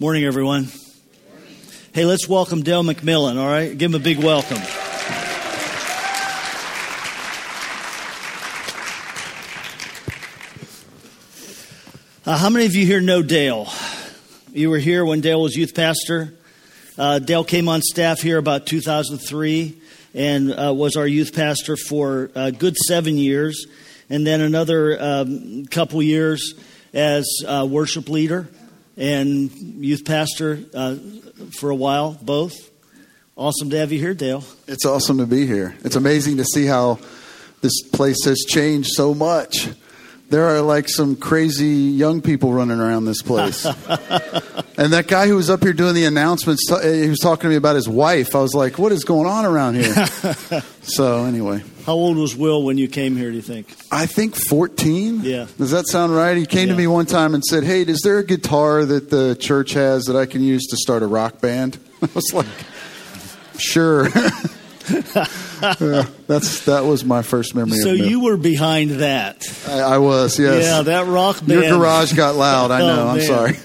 Morning, everyone. Hey, let's welcome Dale McMillan, all right? Give him a big welcome. Uh, how many of you here know Dale? You were here when Dale was youth pastor. Uh, Dale came on staff here about 2003 and uh, was our youth pastor for a good seven years, and then another um, couple years as worship leader and youth pastor uh, for a while, both. Awesome to have you here, Dale. It's awesome to be here. It's amazing to see how this place has changed so much. There are like some crazy young people running around this place. and that guy who was up here doing the announcements, eh, he was talking to me about his wife. I was like, what is going on around here? so, anyway. How old was Will when you came here, do you think? I think 14. Yeah. Does that sound right? He came yeah. to me one time and said, hey, is there a guitar that the church has that I can use to start a rock band? I was like, sure. Yeah, that's that was my first memory. So you were behind that. I, I, was, yes. Yeah, that rock band. Your garage got loud. I know. oh, I'm sorry.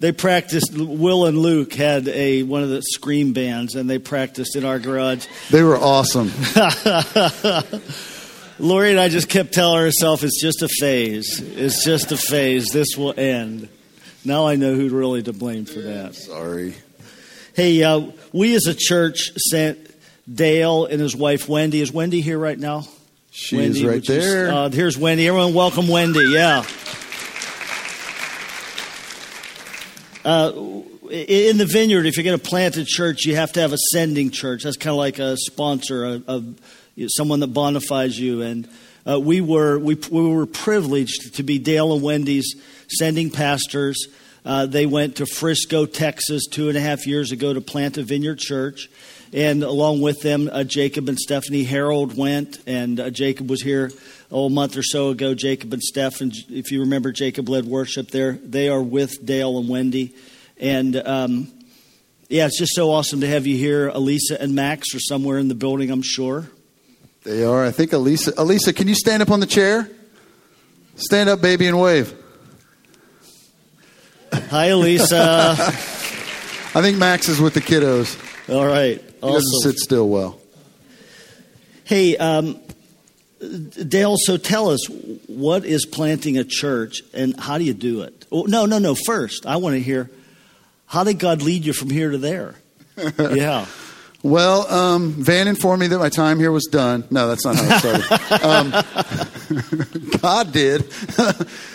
They practiced. Will and Luke had a one of the scream bands, and they practiced in our garage. They were awesome. Lori and I just kept telling ourselves, "It's just a phase. It's just a phase. This will end." Now I know who's really to blame for that. Sorry. Hey, uh, we as a church sent Dale and his wife Wendy. Is Wendy here right now? She Wendy, is right there. uh, here's Wendy. Everyone, welcome Wendy. Yeah. Uh, in the vineyard, if you're going to plant a church, you have to have a sending church. That's kind of like a sponsor, a, a you know, someone that bonifies you. And uh, we were we, we were privileged to be Dale and Wendy's sending pastors. Uh, they went to Frisco, Texas, two and a half years ago to plant a vineyard church. And along with them, uh, Jacob and Stephanie Harold went, and uh, Jacob was here oh, a month or so ago. Jacob and Steph, and if you remember, Jacob led worship there. They are with Dale and Wendy. And um, yeah, it's just so awesome to have you here. Elisa and Max are somewhere in the building, I'm sure. They are. I think Elisa. Elisa, can you stand up on the chair? Stand up, baby, and wave. Hi, Elisa. I think Max is with the kiddos. All right. He doesn't sit still well. Hey, um, Dale, so tell us, what is planting a church and how do you do it? Oh, no, no, no. First, I want to hear how did God lead you from here to there? yeah. Well, um, Van informed me that my time here was done. No, that's not how it started. um, God did.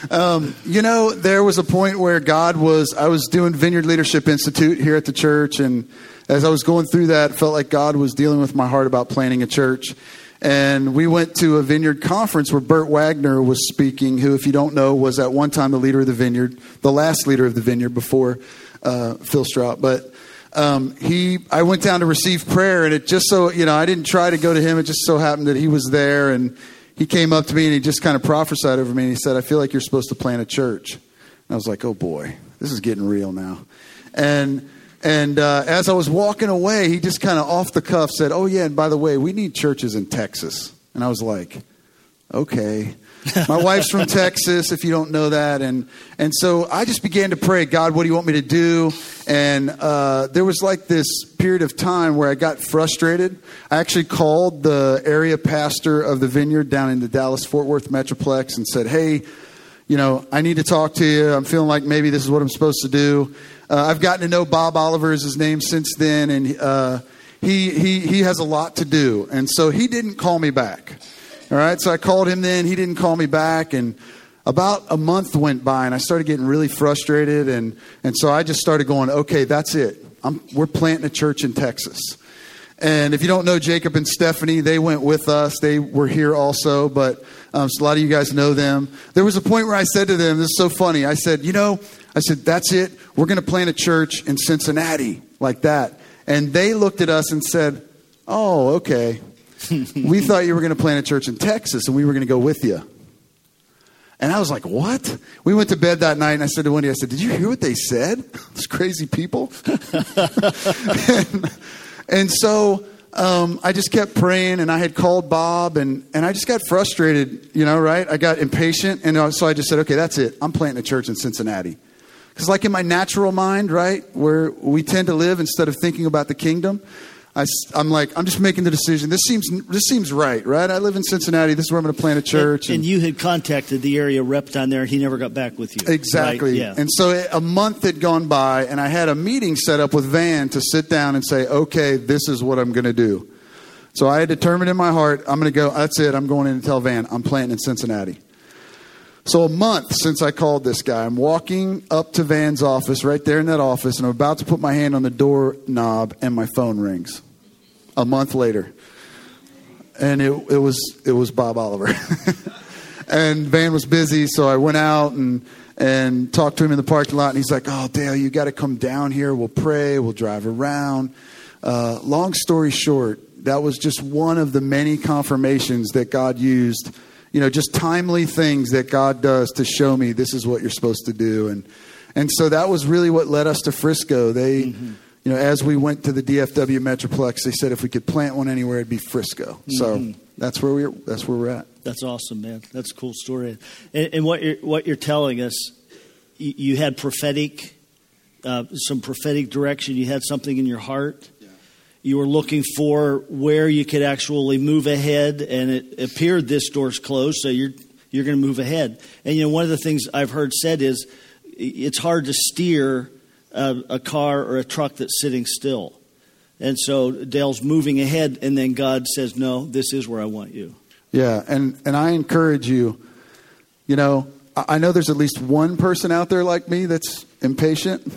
um, you know, there was a point where God was, I was doing Vineyard Leadership Institute here at the church, and as I was going through that, felt like God was dealing with my heart about planning a church. And we went to a vineyard conference where Bert Waggoner was speaking, who, if you don't know, was at one time the leader of the vineyard, the last leader of the vineyard before uh, Phil Strout. But um, he, I went down to receive prayer, and it just so, you know, I didn't try to go to him. It just so happened that he was there, and he came up to me and he just kind of prophesied over me, and he said, I feel like you're supposed to plant a church. And I was like, oh boy, this is getting real now. And and uh, as I was walking away, he just kind of off the cuff said, Oh, yeah, and by the way, we need churches in Texas. And I was like, Okay. My wife's from Texas, if you don't know that. And, and so I just began to pray, God, what do you want me to do? And uh, there was like this period of time where I got frustrated. I actually called the area pastor of the vineyard down in the Dallas Fort Worth Metroplex and said, Hey, you know, I need to talk to you. I'm feeling like maybe this is what I'm supposed to do. Uh, I've gotten to know Bob Oliver is his name since then, and uh, he, he, he has a lot to do. And so he didn't call me back. All right, so I called him then. He didn't call me back, and about a month went by, and I started getting really frustrated. And, and so I just started going, okay, that's it. I'm, we're planting a church in Texas. And if you don't know Jacob and Stephanie, they went with us. They were here also, but um, so a lot of you guys know them. There was a point where I said to them, This is so funny. I said, You know, I said, That's it. We're going to plant a church in Cincinnati like that. And they looked at us and said, Oh, okay. we thought you were going to plant a church in Texas and we were going to go with you. And I was like, what? We went to bed that night and I said to Wendy, I said, did you hear what they said? Those crazy people. and, and, so um, I just kept praying and I had called Bob and, and I just got frustrated, you know, right? I got impatient. And uh, so I just said, okay, that's it. I'm planting a church in Cincinnati. Because, like in my natural mind, right, where we tend to live instead of thinking about the kingdom, I, am like, I'm just making the decision. This seems this seems right, right? I live in Cincinnati. This is where I'm going to plant a church. And, and, you had contacted the area rep down there. He never got back with you. Exactly. Right? Yeah. And so a month had gone by, and I had a meeting set up with Van to sit down and say, okay, this is what I'm going to do. So I had determined in my heart, I'm going to go. That's it. I'm going in and tell Van I'm planting in Cincinnati. So, a month since I called this guy, I'm walking up to Van's office, right there in that office, and I'm about to put my hand on the door knob, and my phone rings. A month later. And it, it, was, it was Bob Oliver. and Van was busy, so I went out and, and talked to him in the parking lot, and he's like, Oh, Dale, you got to come down here. We'll pray, we'll drive around. Uh, long story short, that was just one of the many confirmations that God used you know, just timely things that God does to show me this is what you're supposed to do. And, and so that was really what led us to Frisco. They, mm-hmm. You know, as we went to the DFW Metroplex, they said if we could plant one anywhere, it'd be Frisco. Mm-hmm. So that's where we're, that's where we're at. That's awesome, man. That's a cool story. And, and what you're, what you're telling us, you, you had prophetic, uh, some prophetic direction. You had something in your heart you were looking for where you could actually move ahead, and it appeared this door's closed, so you're you're going to move ahead. And you know, one of the things I've heard said is it's hard to steer a, a car or a truck that's sitting still. And so Dale's moving ahead, and then God says, "No, this is where I want you." Yeah, and and I encourage you. You know, I know there's at least one person out there like me that's impatient,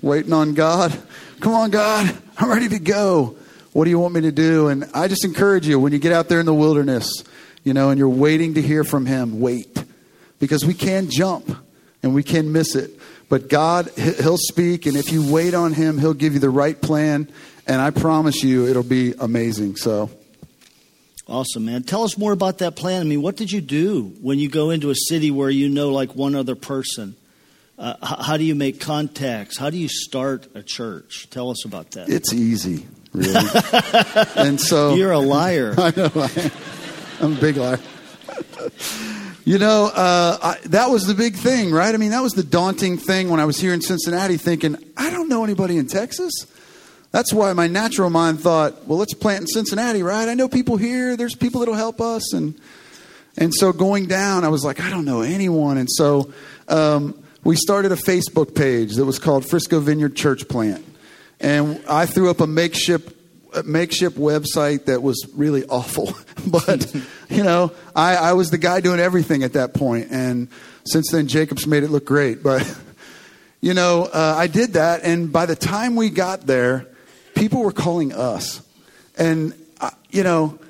waiting on God. Come on, God, I'm ready to go. What do you want me to do? And I just encourage you when you get out there in the wilderness, you know, and you're waiting to hear from Him, wait. Because we can jump and we can miss it. But God, He'll speak, and if you wait on Him, He'll give you the right plan. And I promise you, it'll be amazing. So. Awesome, man. Tell us more about that plan. I mean, what did you do when you go into a city where you know like one other person? Uh, how do you make contacts? How do you start a church? Tell us about that. It's easy, really. and so you're a liar. I know. I am a big liar. you know, uh, I, that was the big thing, right? I mean, that was the daunting thing when I was here in Cincinnati, thinking I don't know anybody in Texas. That's why my natural mind thought, well, let's plant in Cincinnati, right? I know people here. There's people that'll help us, and and so going down, I was like, I don't know anyone, and so. Um, we started a Facebook page that was called Frisco Vineyard Church Plant. And I threw up a makeshift makeshift website that was really awful. but, you know, I, I was the guy doing everything at that point. And since then, Jacob's made it look great. But, you know, uh, I did that. And by the time we got there, people were calling us. And, uh, you know,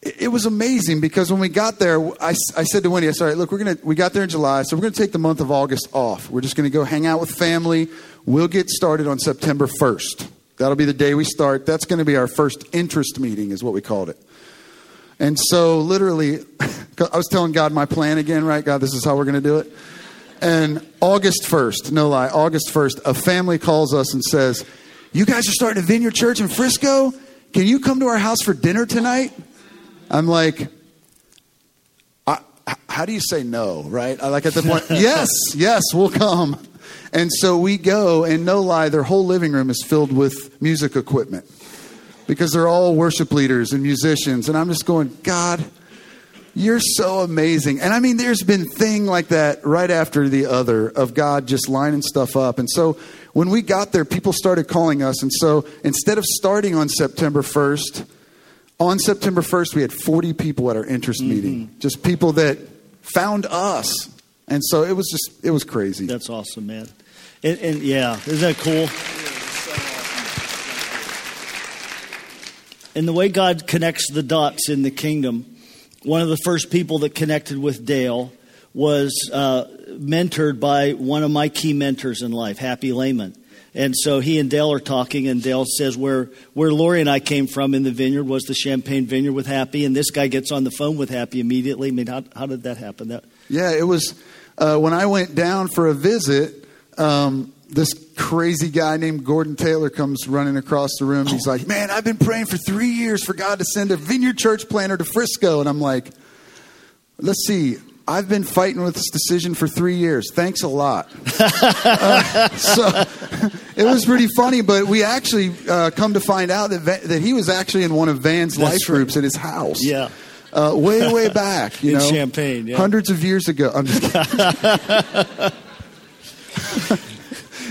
it was amazing because when we got there, I, I said to Wendy, I said, look, we're gonna, we got there in July, so we're going to take the month of August off. We're just going to go hang out with family. We'll get started on September 1st. That'll be the day we start. That's going to be our first interest meeting, is what we called it. And so, literally, I was telling God my plan again, right? God, this is how we're going to do it. And August 1st, no lie, August 1st, a family calls us and says, You guys are starting a vineyard church in Frisco? Can you come to our house for dinner tonight? I'm like, how do you say no, right? I like at the point, yes, yes, we'll come. And so we go, and no lie, their whole living room is filled with music equipment because they're all worship leaders and musicians. And I'm just going, God, you're so amazing. And I mean, there's been thing like that right after the other of God just lining stuff up. And so when we got there, people started calling us. And so instead of starting on September 1st, on September 1st, we had 40 people at our interest mm-hmm. meeting, just people that found us. And so it was just, it was crazy. That's awesome, man. And, and yeah, isn't that cool? And the way God connects the dots in the kingdom, one of the first people that connected with Dale was uh, mentored by one of my key mentors in life, Happy Leman. And so he and Dale are talking, and Dale says, where, where Lori and I came from in the vineyard was the Champaign Vineyard with Happy, and this guy gets on the phone with Happy immediately. I mean, how, how did that happen? That... Yeah, it was uh, when I went down for a visit, um, this crazy guy named Gordon Taylor comes running across the room. He's like, Man, I've been praying for three years for God to send a vineyard church planter to Frisco. And I'm like, Let's see. I've been fighting with this decision for three years. Thanks a lot. uh, so it was pretty funny, but we actually uh, come to find out that, Va- that he was actually in one of Van's That's life right. groups at his house. Yeah. Uh, way, way back, you In know, Champaign, yeah. hundreds of years ago. I'm just kidding.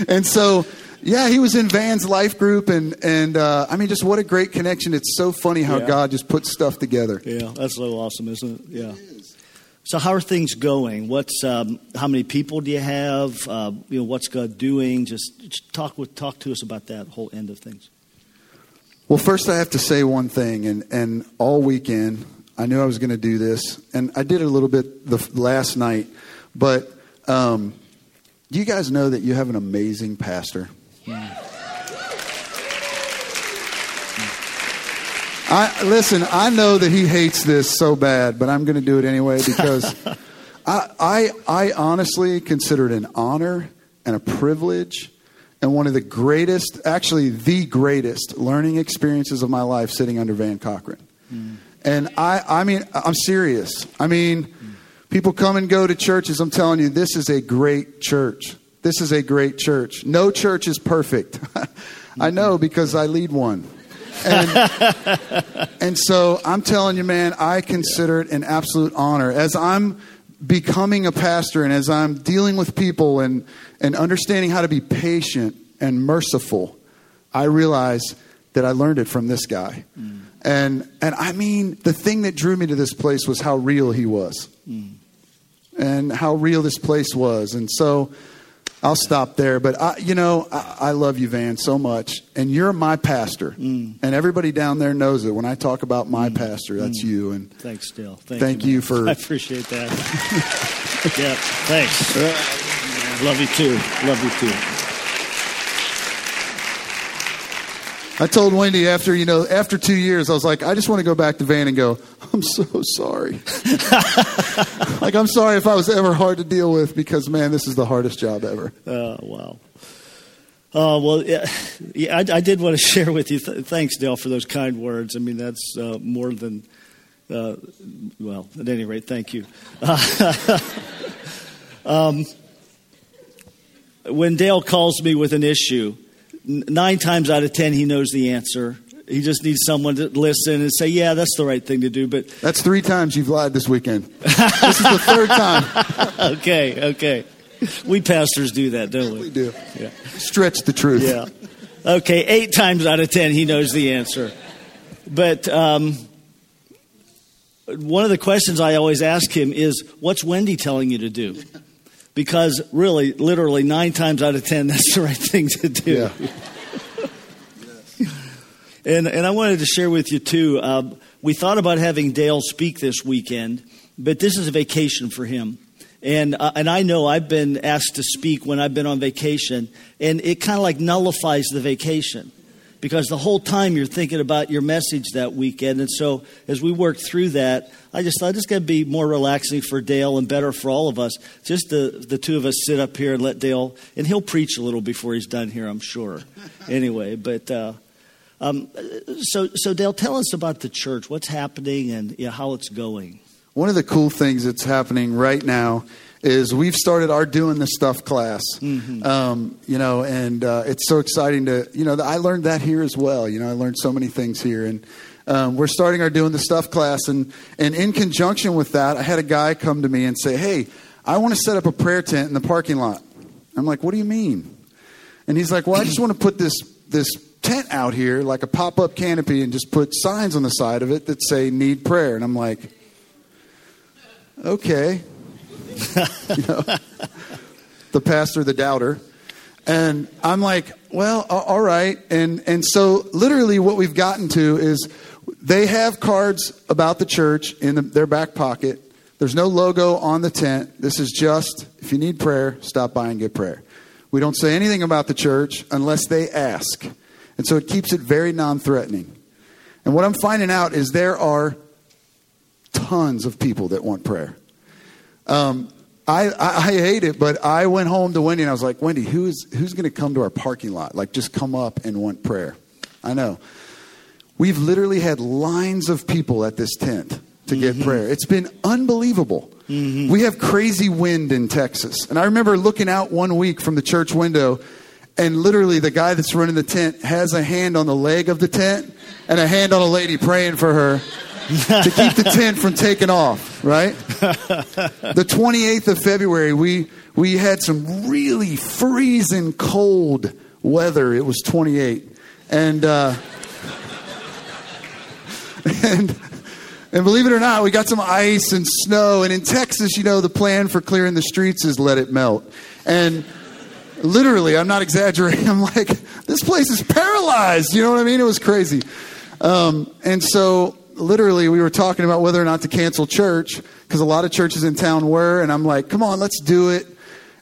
and so, yeah, he was in Van's life group, and and uh, I mean, just what a great connection! It's so funny how Yeah. God just puts stuff together. Yeah, that's so awesome, isn't it? Yeah. So how are things going? What's um, how many people do you have? Uh, you know, what's God doing? Just, just talk with talk to us about that whole end of things. Well, first I have to say one thing, and, and all weekend I knew I was going to do this, and I did it a little bit the last night. But um, do you guys know that you have an amazing pastor? I listen. I know that he hates this so bad, but I'm going to do it anyway because I, I, I honestly consider it an honor and a privilege and one of the greatest, actually the greatest learning experiences of my life sitting under Van Cochran. And I, I mean, I'm serious. I mean, people come and go to churches. I'm telling you, this is a great church. This is a great church. No church is perfect. I know because I lead one. And, and so I'm telling you, man, I consider it an absolute honor. As I'm becoming a pastor and as I'm dealing with people and, and understanding how to be patient and merciful, I realize that I learned it from this guy. Mm. And, and I mean, the thing that drew me to this place was how real he was hmm. and how real this place was. And so I'll stop there. But, I, you know, I, I love you, Van, so much. And you're my pastor. Hmm. And everybody down there knows it. When I talk about my hmm. pastor, that's you. And Thanks, Dale. Thank, Thank man. you for- I appreciate that. yeah, thanks. Love you too. Love you too. I told Wendy after, you know, after two years, I was like, I just want to go back to Van and go, I'm so sorry. like, I'm sorry if I was ever hard to deal with because, man, this is the hardest job ever. Oh, wow. Oh, well, yeah, yeah I, I did want to share with you. Th- thanks, Dale, for those kind words. I mean, that's uh, more than, uh, well, at any rate, thank you. um, when Dale calls me with an issue, nine times out of ten, he knows the answer. He just needs someone to listen and say, yeah, that's the right thing to do. But That's three times you've lied this weekend. this is the third time okay, okay. We pastors do that, don't we? we do. Yeah. Stretch the truth. Yeah. Okay, eight times out of ten, he knows the answer. But um, one of the questions I always ask him is, What's Wendy telling you to do? Because really, literally, nine times out of ten, that's the right thing to do. Yeah. And, and I wanted to share with you, too. Um, we thought about having Dale speak this weekend, but this is a vacation for him. And, uh, and I know I've been asked to speak when I've been on vacation, and it kind of like nullifies the vacation because the whole time you're thinking about your message that weekend. And so as we work through that, I just thought it's going to be more relaxing for Dale and better for all of us. Just the, the two of us sit up here and let Dale, and he'll preach a little before he's done here, I'm sure. anyway, but. Uh, um, so, so Dale, tell us about the church. What's happening and you know, how it's going? One of the cool things that's happening right now is we've started our doing the stuff class. Um, you know, and uh, it's so exciting to you know. I learned that here as well. You know, I learned so many things here, and um, we're starting our doing the stuff class. And and in conjunction with that, I had a guy come to me and say, "Hey, I want to set up a prayer tent in the parking lot." I'm like, "What do you mean?" And he's like, "Well, I just want to put this this tent out here, like a pop up canopy, and just put signs on the side of it that say need prayer." And I'm like, "Okay." you know, the pastor, the doubter. And I'm like, well, all right. And and so literally what we've gotten to is they have cards about the church in the, their back pocket. There's no logo on the tent. This is just if you need prayer, stop by and get prayer. We don't say anything about the church unless they ask. And so it keeps it very non-threatening. And what I'm finding out is there are tons of people that want prayer. Um, I, I, hate it, but I went home to Wendy and I was like, Wendy, who is who's going to come to our parking lot? Like, just come up and want prayer. I know. We've literally had lines of people at this tent to get prayer. It's been unbelievable. We have crazy wind in Texas. And I remember looking out one week from the church window, and literally the guy that's running the tent has a hand on the leg of the tent and a hand on a lady praying for her to keep the tent from taking off, right? the 28th of February, we, we had some really freezing cold weather. It was 28. And, uh, and, and believe it or not, we got some ice and snow. And in Texas, you know, the plan for clearing the streets is let it melt. And literally, I'm not exaggerating. I'm like, this place is paralyzed. You know what I mean? It was crazy. Um, and so, literally, we were talking about whether or not to cancel church because a lot of churches in town were. And I'm like, come on, let's do it.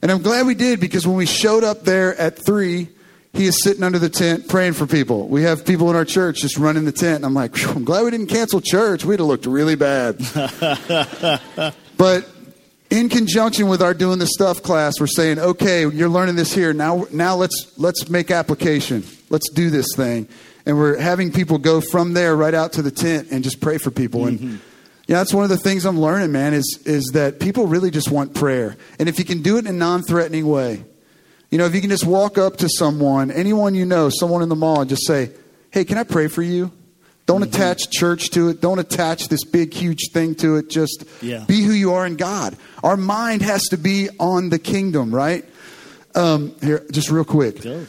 And I'm glad we did because when we showed up there at three, he is sitting under the tent praying for people. We have people in our church just running the tent. And I'm like, I'm glad we didn't cancel church. We'd have looked really bad. but in conjunction with our doing the stuff class, we're saying, okay, you're learning this here. Now, now let's let's make application. Let's do this thing. And we're having people go from there right out to the tent and just pray for people. And mm-hmm. yeah, that's one of the things I'm learning, man, is is that people really just want prayer. And if you can do it in a non-threatening way, you know, if you can just walk up to someone, anyone you know, someone in the mall, and just say, hey, can I pray for you? Don't mm-hmm. attach church to it. Don't attach this big, huge thing to it. Just yeah. be who you are in God. Our mind has to be on the kingdom, right? Um, here, just real quick. Yeah.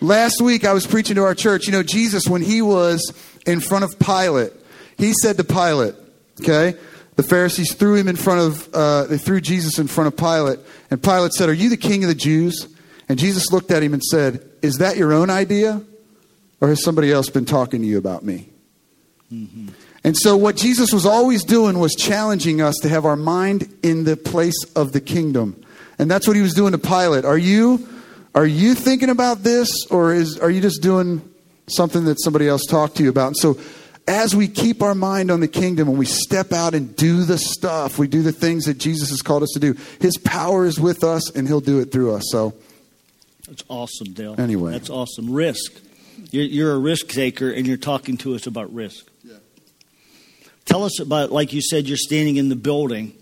Last week, I was preaching to our church. You know, Jesus, when he was in front of Pilate, he said to Pilate, okay, the Pharisees threw him in front of, uh, they threw Jesus in front of Pilate. And Pilate said, Are you the king of the Jews? And Jesus looked at him and said, Is that your own idea? Or has somebody else been talking to you about me? Mm-hmm. And so, what Jesus was always doing was challenging us to have our mind in the place of the kingdom. And that's what he was doing to Pilate. Are you, are you thinking about this, or is, are you just doing something that somebody else talked to you about? And so, as we keep our mind on the kingdom and we step out and do the stuff, we do the things that Jesus has called us to do, his power is with us and he'll do it through us. So, that's awesome, Dale. Anyway, that's awesome. Risk. You're, you're a risk taker and you're talking to us about risk. Yeah. Tell us about, like you said, you're standing in the building.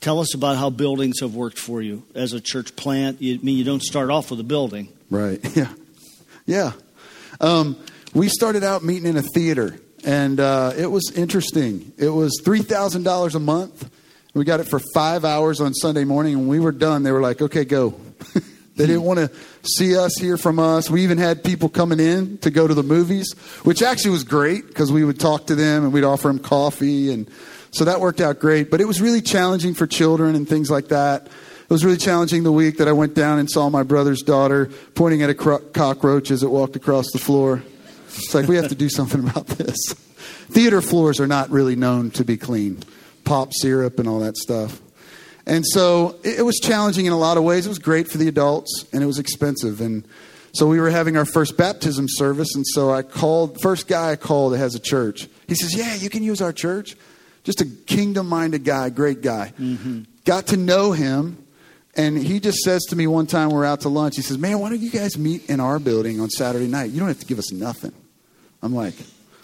Tell us about how buildings have worked for you as a church plant. You I mean you don't start off with a building, right? Yeah, yeah. Um, we started out meeting in a theater and uh, it was interesting. It was three thousand dollars a month. We got it for five hours on Sunday morning, and we were done, they were like, "Okay, go." they didn't want to see us, hear from us. We even had people coming in to go to the movies, which actually was great because we would talk to them and we'd offer them coffee, and so that worked out great. But it was really challenging for children and things like that. It was really challenging the week that I went down and saw my brother's daughter pointing at a cro- cockroach as it walked across the floor. It's like we have to do something about this. Theater floors are not really known to be clean, pop syrup and all that stuff. And so it, was challenging in a lot of ways. It was great for the adults, and it was expensive. And so we were having our first baptism service, and so I called, first guy I called that has a church. He says, Yeah, you can use our church. Just a kingdom minded guy, great guy. Mm-hmm. Got to know him, and he just says to me one time we're out to lunch, he says, Man, why don't you guys meet in our building on Saturday night? You don't have to give us nothing. I'm like,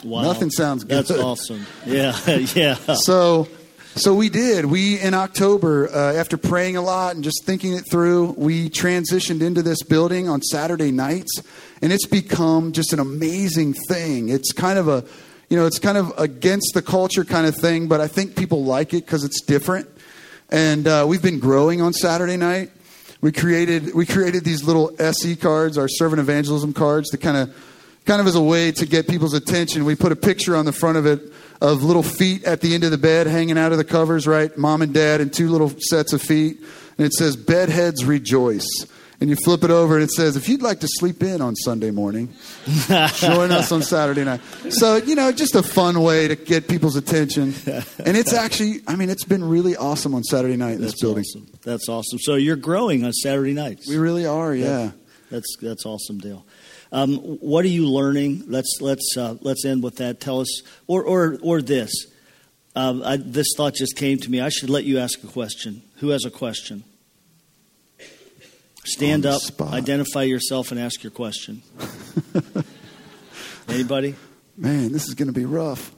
wow. nothing sounds good. That's awesome. Yeah, yeah. So, so we did. We in October, uh, after praying a lot and just thinking it through, we transitioned into this building on Saturday nights, and it's become just an amazing thing. It's kind of a, you know, it's kind of against the culture kind of thing, but I think people like it because it's different. And uh, we've been growing on Saturday night. We created we created these little SE cards, our servant evangelism cards, to kind of kind of as a way to get people's attention. We put a picture on the front of it of little feet at the end of the bed hanging out of the covers, right? Mom and dad, and two little sets of feet. And it says, Bedheads rejoice. And you flip it over and it says, if you'd like to sleep in on Sunday morning, join us on Saturday night. So, you know, just a fun way to get people's attention. And it's actually, I mean, it's been really awesome on Saturday night in that's this building. Awesome. That's awesome. So you're growing on Saturday nights. We really are, yeah. That's, that's awesome, Dale. Um, what are you learning? Let's let's uh, let's end with that. Tell us, or or or this. Um, I, this thought just came to me. I should let you ask a question. Who has a question? Stand up, spot. identify yourself, and ask your question. Anybody? Man, this is going to be rough.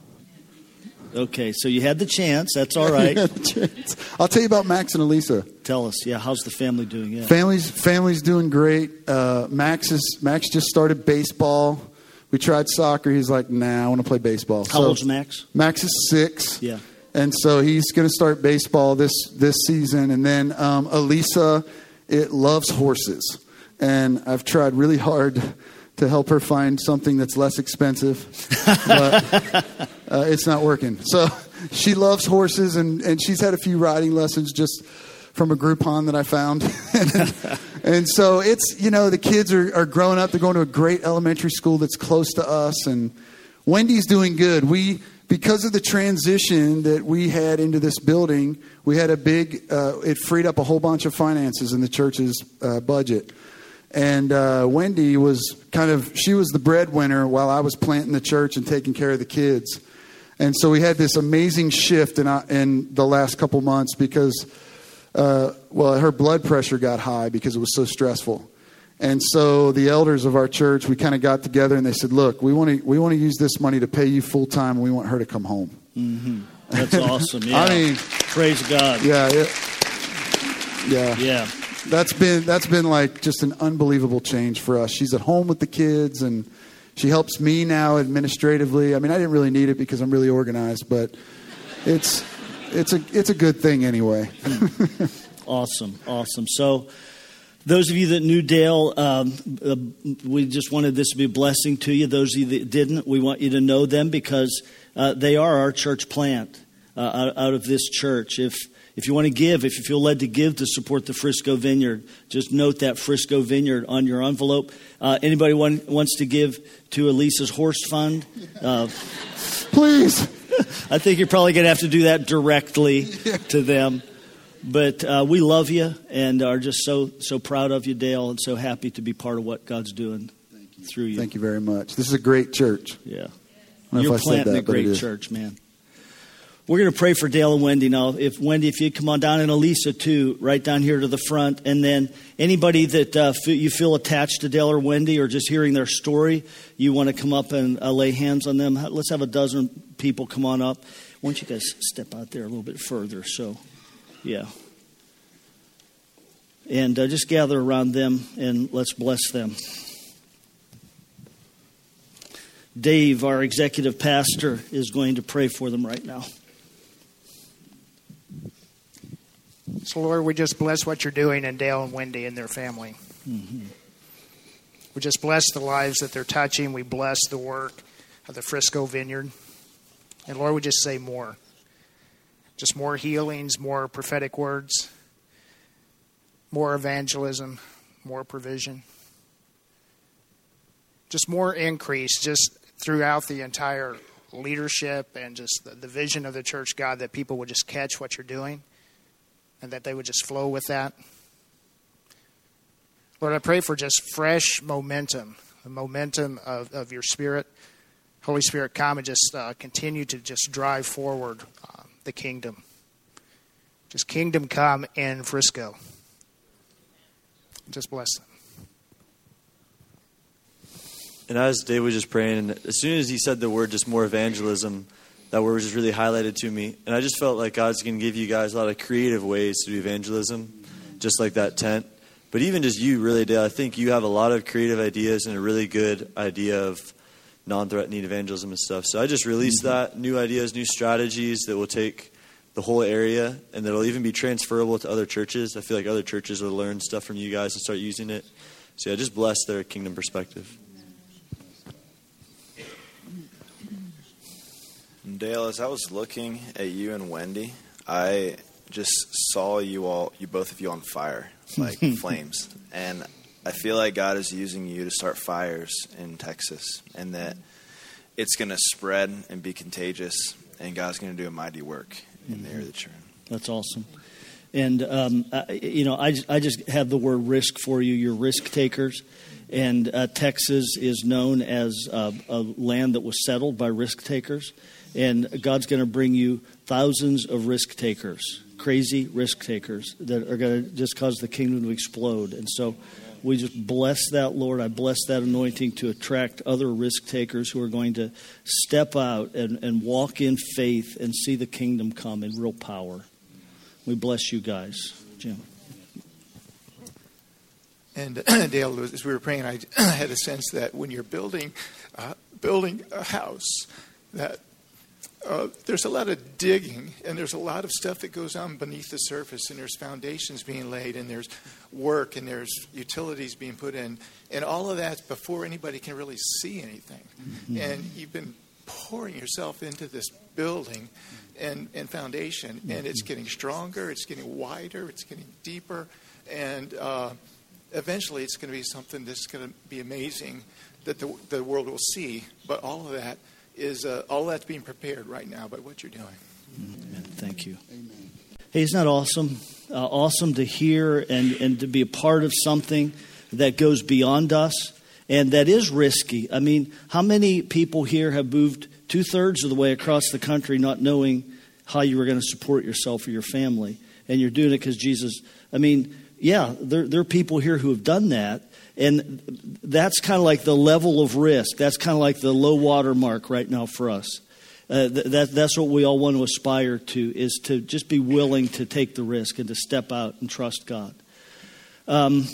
Okay, so you had the chance. That's all right. I'll tell you about Max and Elisa. Tell us, yeah, how's the family doing? Yeah. Family's family's doing great. Uh, Max is Max just started baseball. We tried soccer. He's like, Nah, I want to play baseball. How old's Max? Max is six. Yeah. And so he's going to start baseball this this season. And then um, Elisa, it loves horses, and I've tried really hard to help her find something that's less expensive, but uh, it's not working. So she loves horses, and, and she's had a few riding lessons just from a Groupon that I found. and, and so it's, you know, the kids are, are growing up. They're going to a great elementary school that's close to us, and Wendy's doing good. We, because of the transition that we had into this building, we had a big, uh, it freed up a whole bunch of finances in the church's uh, budget. And uh, Wendy was kind of, she was the breadwinner while I was planting the church and taking care of the kids. And so we had this amazing shift in, uh, in the last couple months because, uh, well, her blood pressure got high because it was so stressful. And so the elders of our church, we kind of got together and they said, look, we want to, we want to use this money to pay you full time and we want her to come home. Mm-hmm. That's awesome. Yeah. I mean, praise God. Yeah. It, yeah. Yeah that's been that's been like just an unbelievable change for us. She's at home with the kids and she helps me now administratively. I mean, I didn't really need it because I'm really organized, but it's it's a it's a good thing anyway. awesome, awesome. So. Those of you that knew Dale, um, uh, we just wanted this to be a blessing to you. Those of you that didn't, we want you to know them because uh, they are our church plant uh, out, out, of this church. If if you want to give, if you feel led to give to support the Frisco Vineyard, just note that Frisco Vineyard on your envelope. Uh, anybody want, wants to give to Elisa's horse fund? Uh, Please. I think you're probably going to have to do that directly to them. But uh, we love you and are just so so proud of you, Dale, and so happy to be part of what God's doing you. through you. Thank you very much. This is a great church. Yeah, you're planting that, a great church, man. We're going to pray for Dale and Wendy now. If Wendy, if you come on down, and Elisa too, right down here to the front, and then anybody that uh, you feel attached to Dale or Wendy, or just hearing their story, you want to come up and uh, lay hands on them. Let's have a dozen people come on up. Why don't you guys step out there a little bit further? So, yeah, and uh, just gather around them and let's bless them. Dave, our executive pastor, is going to pray for them right now. So, Lord, we just bless what you're doing in Dale and Wendy and their family. Mm-hmm. We just bless the lives that they're touching. We bless the work of the Frisco Vineyard. And Lord, we just say more. Just more healings, more prophetic words, more evangelism, more provision. Just more increase, just throughout the entire leadership and just the, the vision of the church, God, that people would just catch what you're doing and that they would just flow with that. Lord, I pray for just fresh momentum, the momentum of, of your Spirit. Holy Spirit, come and just uh, continue to just drive forward uh, the kingdom. Just kingdom come in Frisco. Just bless them. And as Dave was just praying, and as soon as he said the word just more evangelism, that word was just really highlighted to me. And I just felt like God's going to give you guys a lot of creative ways to do evangelism, just like that tent. But even just you, really, Dale, I think you have a lot of creative ideas and a really good idea of non threatening evangelism and stuff. So I just released mm-hmm. that new ideas, new strategies that will take the whole area and that'll even be transferable to other churches. I feel like other churches will learn stuff from you guys and start using it. So yeah, just bless their kingdom perspective. Dale, as I was looking at you and Wendy, I just saw you all, you both of you on fire, like flames. And I feel like God is using you to start fires in Texas and that it's going to spread and be contagious, and God's going to do a mighty work in mm-hmm. the area that you're in. That's awesome. And, um, I, you know, I, I just have the word risk for you. You're risk takers. And uh, Texas is known as uh, a land that was settled by risk takers and God's going to bring you thousands of risk takers, crazy risk takers that are going to just cause the kingdom to explode. And so We just bless that, Lord. I bless that anointing to attract other risk takers who are going to step out and, and walk in faith and see the kingdom come in real power. We bless you guys. Jim. And Dale, as we were praying, I had a sense that when you're building, uh, building a house, that uh, there's a lot of digging and there's a lot of stuff that goes on beneath the surface and there's foundations being laid and there's work and there's utilities being put in and all of that's before anybody can really see anything mm-hmm. and you've been pouring yourself into this building and, and foundation and it's mm-hmm. getting stronger it's getting wider it's getting deeper and uh, eventually it's going to be something that's going to be amazing that the, the world will see but all of that is uh, all that's being prepared right now by what you're doing. Amen. Thank you. Amen. Hey, isn't that awesome? Uh, awesome to hear and, and to be a part of something that goes beyond us and that is risky. I mean, how many people here have moved two thirds of the way across the country not knowing how you were going to support yourself or your family? And you're doing it because Jesus, I mean, yeah, there, there are people here who have done that. And that's kind of like the level of risk. That's kind of like the low water mark right now for us. Uh, that, that's what we all want to aspire to, is to just be willing to take the risk and to step out and trust God. Um,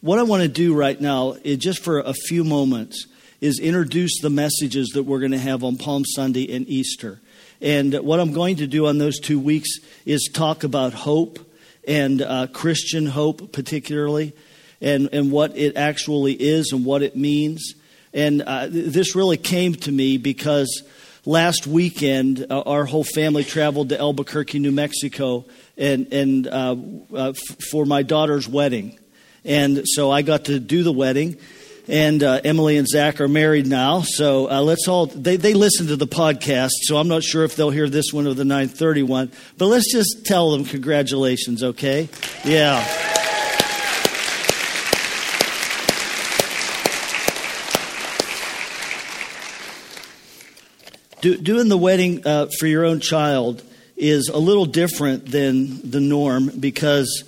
what I want to do right now, is just for a few moments, is introduce the messages that we're going to have on Palm Sunday and Easter. And what I'm going to do on those two weeks is talk about hope and uh, Christian hope, particularly and, and what it actually is and what it means. And uh, this really came to me because last weekend uh, our whole family traveled to Albuquerque, New Mexico, and, and uh, uh f- for my daughter's wedding. And so I got to do the wedding. And uh, Emily and Zach are married now, so uh, let's all. They, they listen to the podcast, so I'm not sure if they'll hear this one or the 931. But let's just tell them congratulations, okay? Yeah. Do, doing the wedding uh, for your own child is a little different than the norm because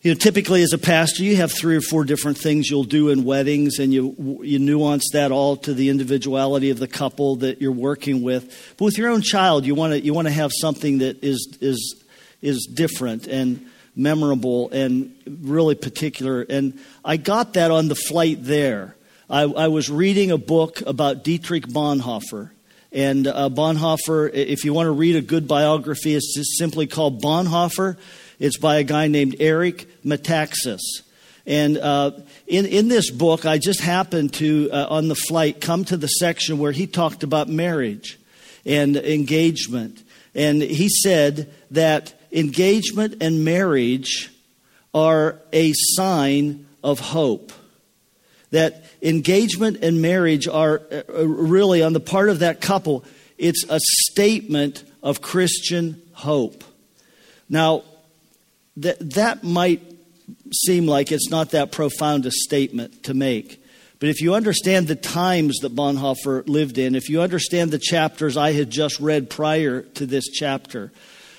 you know typically as a pastor you have three or four different things you'll do in weddings and you you nuance that all to the individuality of the couple that you're working with. But with your own child you want to you want to have something that is is is different and memorable and really particular. And I got that on the flight there. I, I was reading a book about Dietrich Bonhoeffer and uh, Bonhoeffer, if you want to read a good biography, it's just simply called Bonhoeffer. It's by a guy named Eric Metaxas. And uh, in, in this book, I just happened to, uh, on the flight, come to the section where he talked about marriage and engagement. And he said that engagement and marriage are a sign of hope that engagement and marriage are uh, really on the part of that couple, it's a statement of Christian hope. Now, that, that might seem like it's not that profound a statement to make. But if you understand the times that Bonhoeffer lived in, if you understand the chapters I had just read prior to this chapter,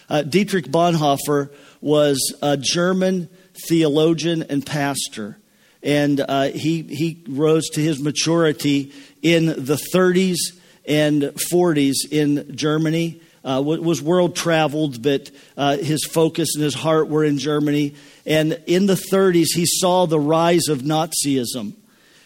uh, Dietrich Bonhoeffer was a German theologian and pastor and uh, he, he rose to his maturity in the 30s and 40s in Germany. Uh, was world traveled, but uh, his focus and his heart were in Germany. And in the 30s, he saw the rise of Nazism.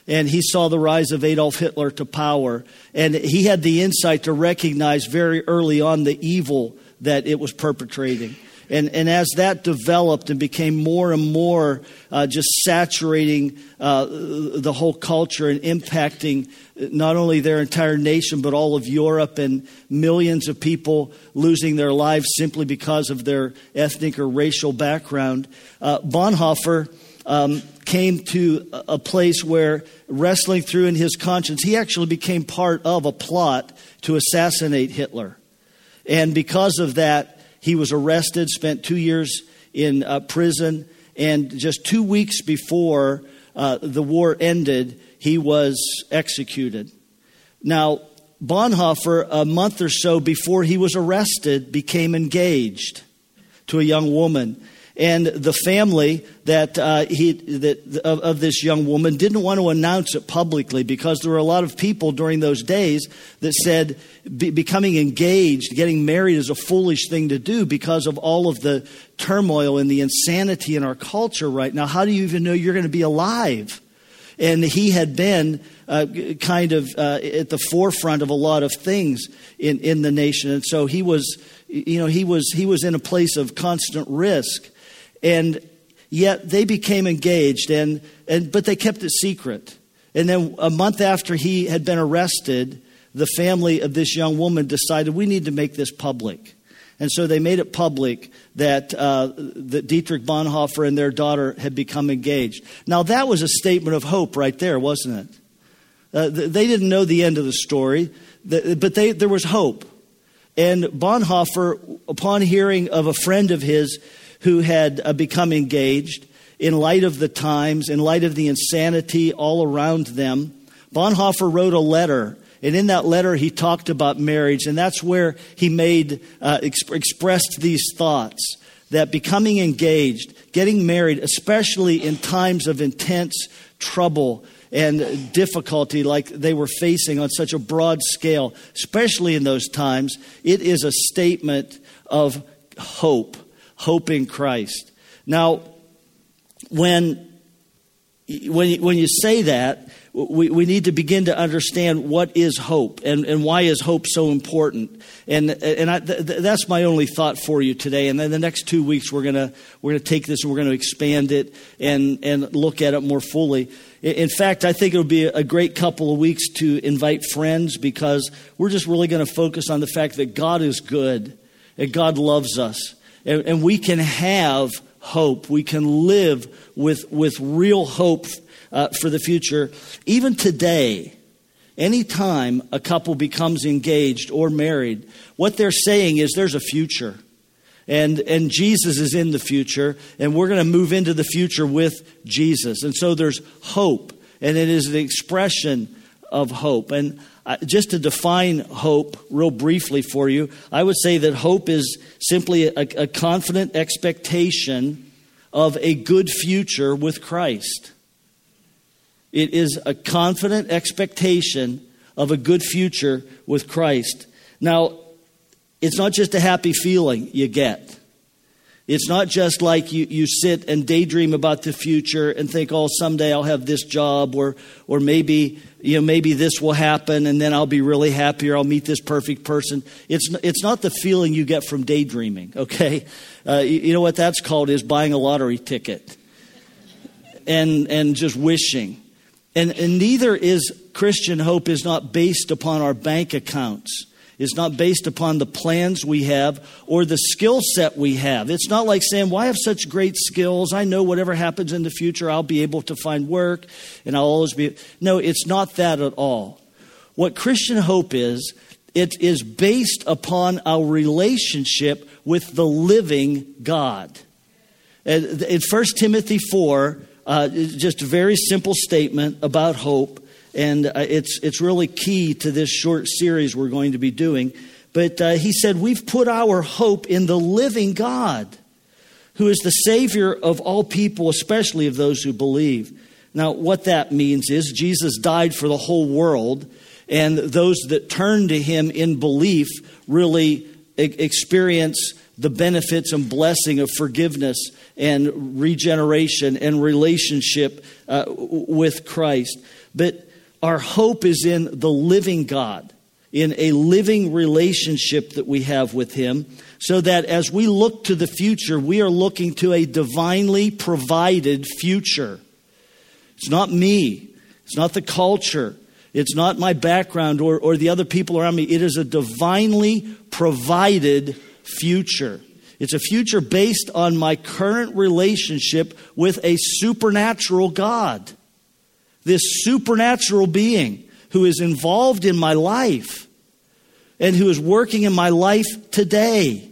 And he saw the rise of Adolf Hitler to power. And he had the insight to recognize very early on the evil that it was perpetrating. And, and as that developed and became more and more uh, just saturating uh, the whole culture and impacting not only their entire nation, but all of Europe and millions of people losing their lives simply because of their ethnic or racial background, uh, Bonhoeffer um, came to a place where, wrestling through in his conscience, he actually became part of a plot to assassinate Hitler. And because of that, he was arrested, spent two years in uh, prison, and just two weeks before uh, the war ended, he was executed. Now, Bonhoeffer, a month or so before he was arrested, became engaged to a young woman. And the family that uh, he that of, of, this young woman didn't want to announce it publicly because there were a lot of people during those days that said be, becoming engaged, getting married is a foolish thing to do because of all of the turmoil and the insanity in our culture right now. How do you even know you're going to be alive? And he had been uh, kind of uh, at the forefront of a lot of things in, in the nation, and so he was, you know, he was he was in a place of constant risk. And yet they became engaged, and, and, but they kept it secret. And then a month after he had been arrested, the family of this young woman decided we need to make this public. And so they made it public that, uh, that Dietrich Bonhoeffer and their daughter had become engaged. Now, that was a statement of hope right there, wasn't it? Uh, they didn't know the end of the story, but they, there was hope. And Bonhoeffer, upon hearing of a friend of his who had uh, become engaged in light of the times, in light of the insanity all around them. Bonhoeffer wrote a letter, and in that letter he talked about marriage, and that's where he made uh, exp- expressed these thoughts that becoming engaged, getting married, especially in times of intense trouble and difficulty like they were facing on such a broad scale, especially in those times, it is a statement of hope hope in Christ. Now, when, when, when you say that, we, we need to begin to understand what is hope and, and why is hope so important. And, and I, th- that's my only thought for you today. And then the next two weeks, we're going we're gonna take this and we're going to expand it and, and look at it more fully. In fact, I think it would be a great couple of weeks to invite friends because we're just really going to focus on the fact that God is good and God loves us and, and we can have hope. We can live with, with real hope uh, for the future. Even today, anytime a couple becomes engaged or married, what they're saying is there's a future. And, and Jesus is in the future, and we're going to move into the future with Jesus. And so there's hope, and it is an expression of hope. And Uh, just to define hope real briefly for you, I would say that hope is simply a, a confident expectation of a good future with Christ. It is a confident expectation of a good future with Christ. Now, it's not just a happy feeling you get. It's not just like you, you sit and daydream about the future and think, oh, someday I'll have this job or, or maybe, you know, maybe this will happen and then I'll be really happy or I'll meet this perfect person. It's, it's not the feeling you get from daydreaming, okay? Uh, you, you know what that's called is buying a lottery ticket and, and just wishing. And, and neither is Christian hope is not based upon our bank accounts is not based upon the plans we have or the skill set we have. It's not like saying, Well, I have such great skills. I know whatever happens in the future, I'll be able to find work and I'll always be. No, it's not that at all. What Christian hope is, it is based upon our relationship with the living God. In 1 Timothy 4, uh, just a very simple statement about hope and uh, it's, it's really key to this short series we're going to be doing. But uh, he said, We've put our hope in the living God, who is the Savior of all people, especially of those who believe. Now, what that means is Jesus died for the whole world, and those that turn to him in belief really experience the benefits and blessing of forgiveness and regeneration and relationship uh, with Christ. But our hope is in the living God, in a living relationship that we have with Him, so that as we look to the future, we are looking to a divinely provided future. It's not me, it's not the culture, it's not my background or, or the other people around me. It is a divinely provided future. It's a future based on my current relationship with a supernatural God this supernatural being who is involved in my life and who is working in my life today.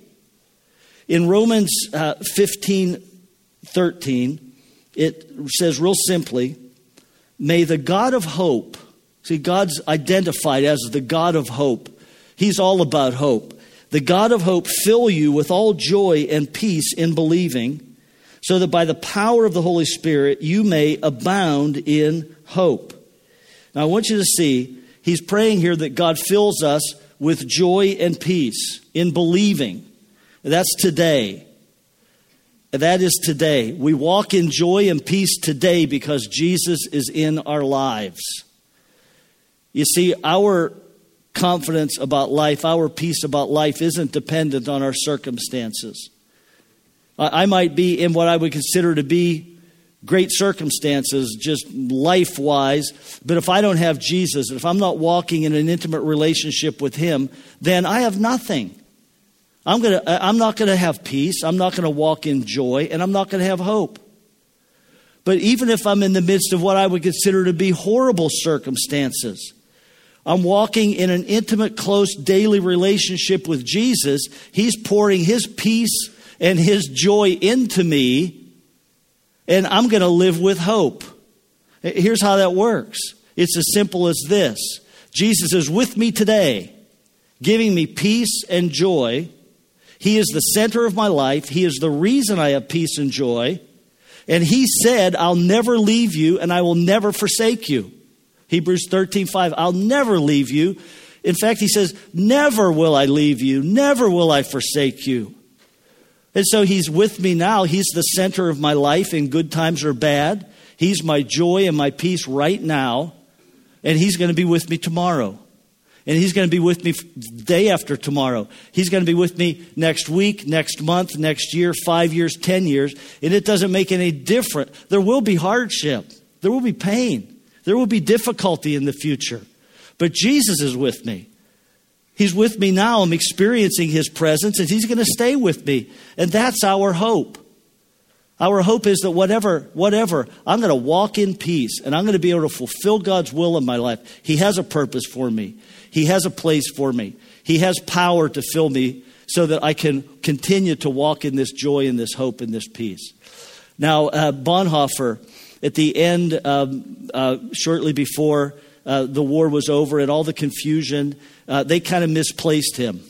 In Romans uh, 15 13, it says real simply, May the God of hope, see, God's identified as the God of hope. He's all about hope. The God of hope fill you with all joy and peace in believing so that by the power of the Holy Spirit you may abound in hope. Now, I want you to see, he's praying here that God fills us with joy and peace in believing. That's today. That is today. We walk in joy and peace today because Jesus is in our lives. You see, our confidence about life, our peace about life, isn't dependent on our circumstances. I might be in what I would consider to be great circumstances, just life wise, but if I don't have Jesus, if I'm not walking in an intimate relationship with Him, then I have nothing. I'm, gonna, I'm not going to have peace, I'm not going to walk in joy, and I'm not going to have hope. But even if I'm in the midst of what I would consider to be horrible circumstances, I'm walking in an intimate, close, daily relationship with Jesus. He's pouring His peace and His joy into me, and I'm going to live with hope. Here's how that works it's as simple as this Jesus is with me today, giving me peace and joy. He is the center of my life, He is the reason I have peace and joy. And He said, I'll never leave you and I will never forsake you. Hebrews 13, 5. I'll never leave you. In fact, he says, Never will I leave you, never will I forsake you. And so he's with me now. He's the center of my life in good times or bad. He's my joy and my peace right now. And he's going to be with me tomorrow. And he's going to be with me day after tomorrow. He's going to be with me next week, next month, next year, five years, ten years. And it doesn't make any difference. There will be hardship, there will be pain. There will be difficulty in the future. But Jesus is with me. He's with me now. I'm experiencing His presence, and He's going to stay with me. And that's our hope. Our hope is that whatever, whatever, I'm going to walk in peace and I'm going to be able to fulfill God's will in my life. He has a purpose for me, He has a place for me, He has power to fill me so that I can continue to walk in this joy and this hope and this peace. Now, uh, Bonhoeffer at the end, um, uh, shortly before uh, the war was over and all the confusion, uh, they kind of misplaced him.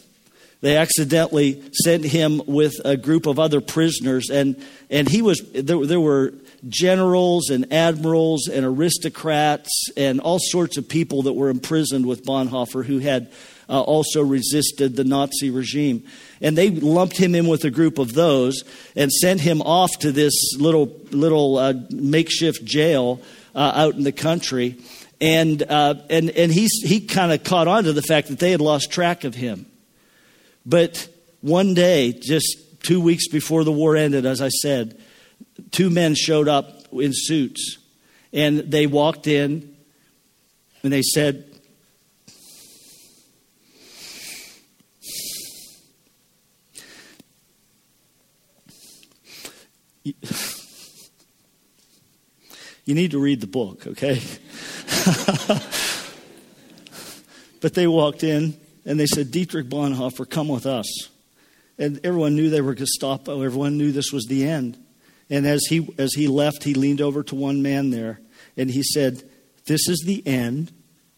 They accidentally sent him with a group of other prisoners, and, and he was there, there were generals and admirals and aristocrats and all sorts of people that were imprisoned with Bonhoeffer who had uh, also resisted the Nazi regime. And they lumped him in with a group of those and sent him off to this little, little uh, makeshift jail uh, out in the country. And, uh, and, and he's, he kind of caught on to the fact that they had lost track of him. But one day, just two weeks before the war ended, as I said, two men showed up in suits. And they walked in and they said, you, need to read the book, okay? but they walked in and they said, Dietrich Bonhoeffer, come with us. And everyone knew they were Gestapo. Everyone knew this was the end. And as he, as he left, he leaned over to one man there and he said, This is the end,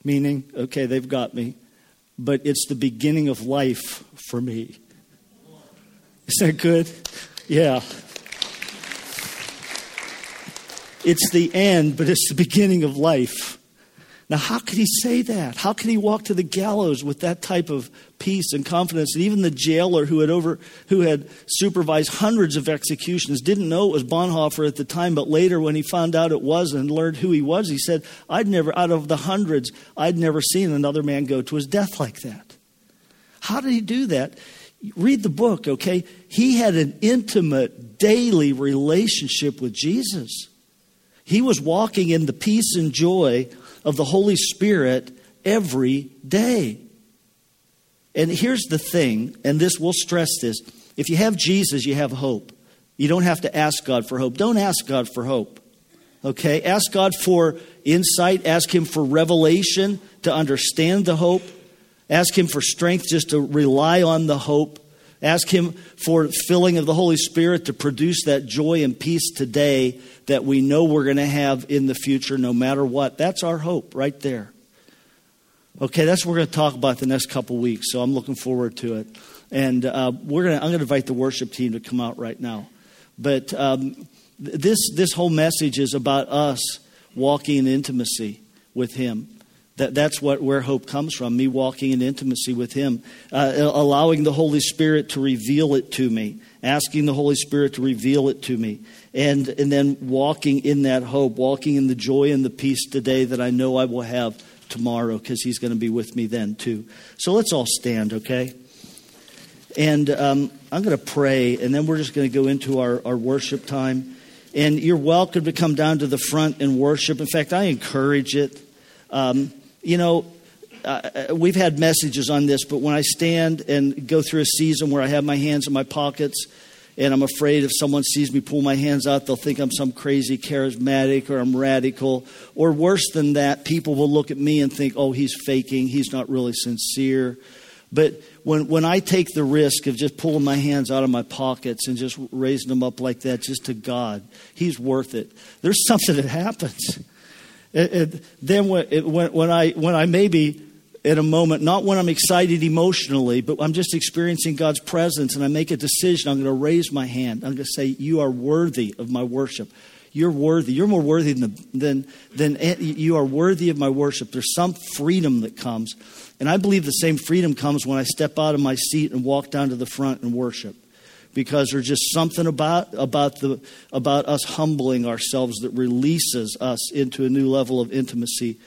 meaning, okay, they've got me, but it's the beginning of life for me. Is that good? Yeah. It's the end, but it's the beginning of life. Now, how could he say that? How could he walk to the gallows with that type of peace and confidence? And even the jailer who had over, who had supervised hundreds of executions didn't know it was Bonhoeffer at the time, but later when he found out it was and learned who he was, he said, "I'd never, out of the hundreds, I'd never seen another man go to his death like that." How did he do that? Read the book, okay? He had an intimate, daily relationship with Jesus. He was walking in the peace and joy of the Holy Spirit every day. And here's the thing, and this will stress this if you have Jesus, you have hope. You don't have to ask God for hope. Don't ask God for hope. Okay? Ask God for insight, ask Him for revelation to understand the hope, ask Him for strength just to rely on the hope. Ask Him for filling of the Holy Spirit to produce that joy and peace today that we know we're going to have in the future no matter what. That's our hope right there. Okay, that's what we're going to talk about the next couple weeks, so I'm looking forward to it. And uh, we're going to, I'm going to invite the worship team to come out right now. But um, this, this whole message is about us walking in intimacy with Him. That, that's what where hope comes from. Me walking in intimacy with Him, uh, allowing the Holy Spirit to reveal it to me, asking the Holy Spirit to reveal it to me, and and then walking in that hope, walking in the joy and the peace today that I know I will have tomorrow because He's going to be with me then too. So let's all stand, okay? And um, I'm going to pray, and then we're just going to go into our, our worship time. And you're welcome to come down to the front and worship. In fact, I encourage it. Um, you know, uh, uh, we've had messages on this, but when I stand and go through a season where I have my hands in my pockets and I'm afraid if someone sees me pull my hands out, they'll think I'm some crazy charismatic or I'm radical. Or worse than that, people will look at me and think, oh, he's faking, he's not really sincere. But when, when I take the risk of just pulling my hands out of my pockets and just raising them up like that just to God, He's worth it. There's something that happens. It, it, then when, it, when, when, I, when I maybe in a moment, not when I'm excited emotionally, but I'm just experiencing God's presence and I make a decision, I'm going to raise my hand. I'm going to say, You are worthy of my worship. You're worthy. You're more worthy than, than, than you are worthy of my worship. There's some freedom that comes. And I believe the same freedom comes when I step out of my seat and walk down to the front and worship because there's just something about about the about us humbling ourselves that releases us into a new level of intimacy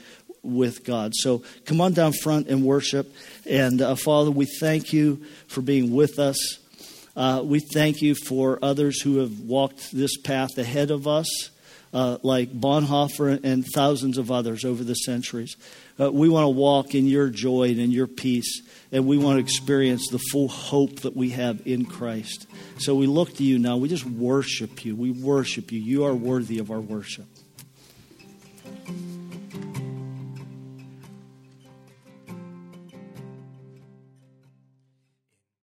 with God. So come on down front and worship. And uh, Father, we thank you for being with us. Uh, we thank you for others who have walked this path ahead of us, uh, like Bonhoeffer and thousands of others over the centuries. Uh, we want to walk in your joy and in your peace and we want to experience the full hope that we have in Christ. So we look to you now. We just worship you. We worship you. You are worthy of our worship.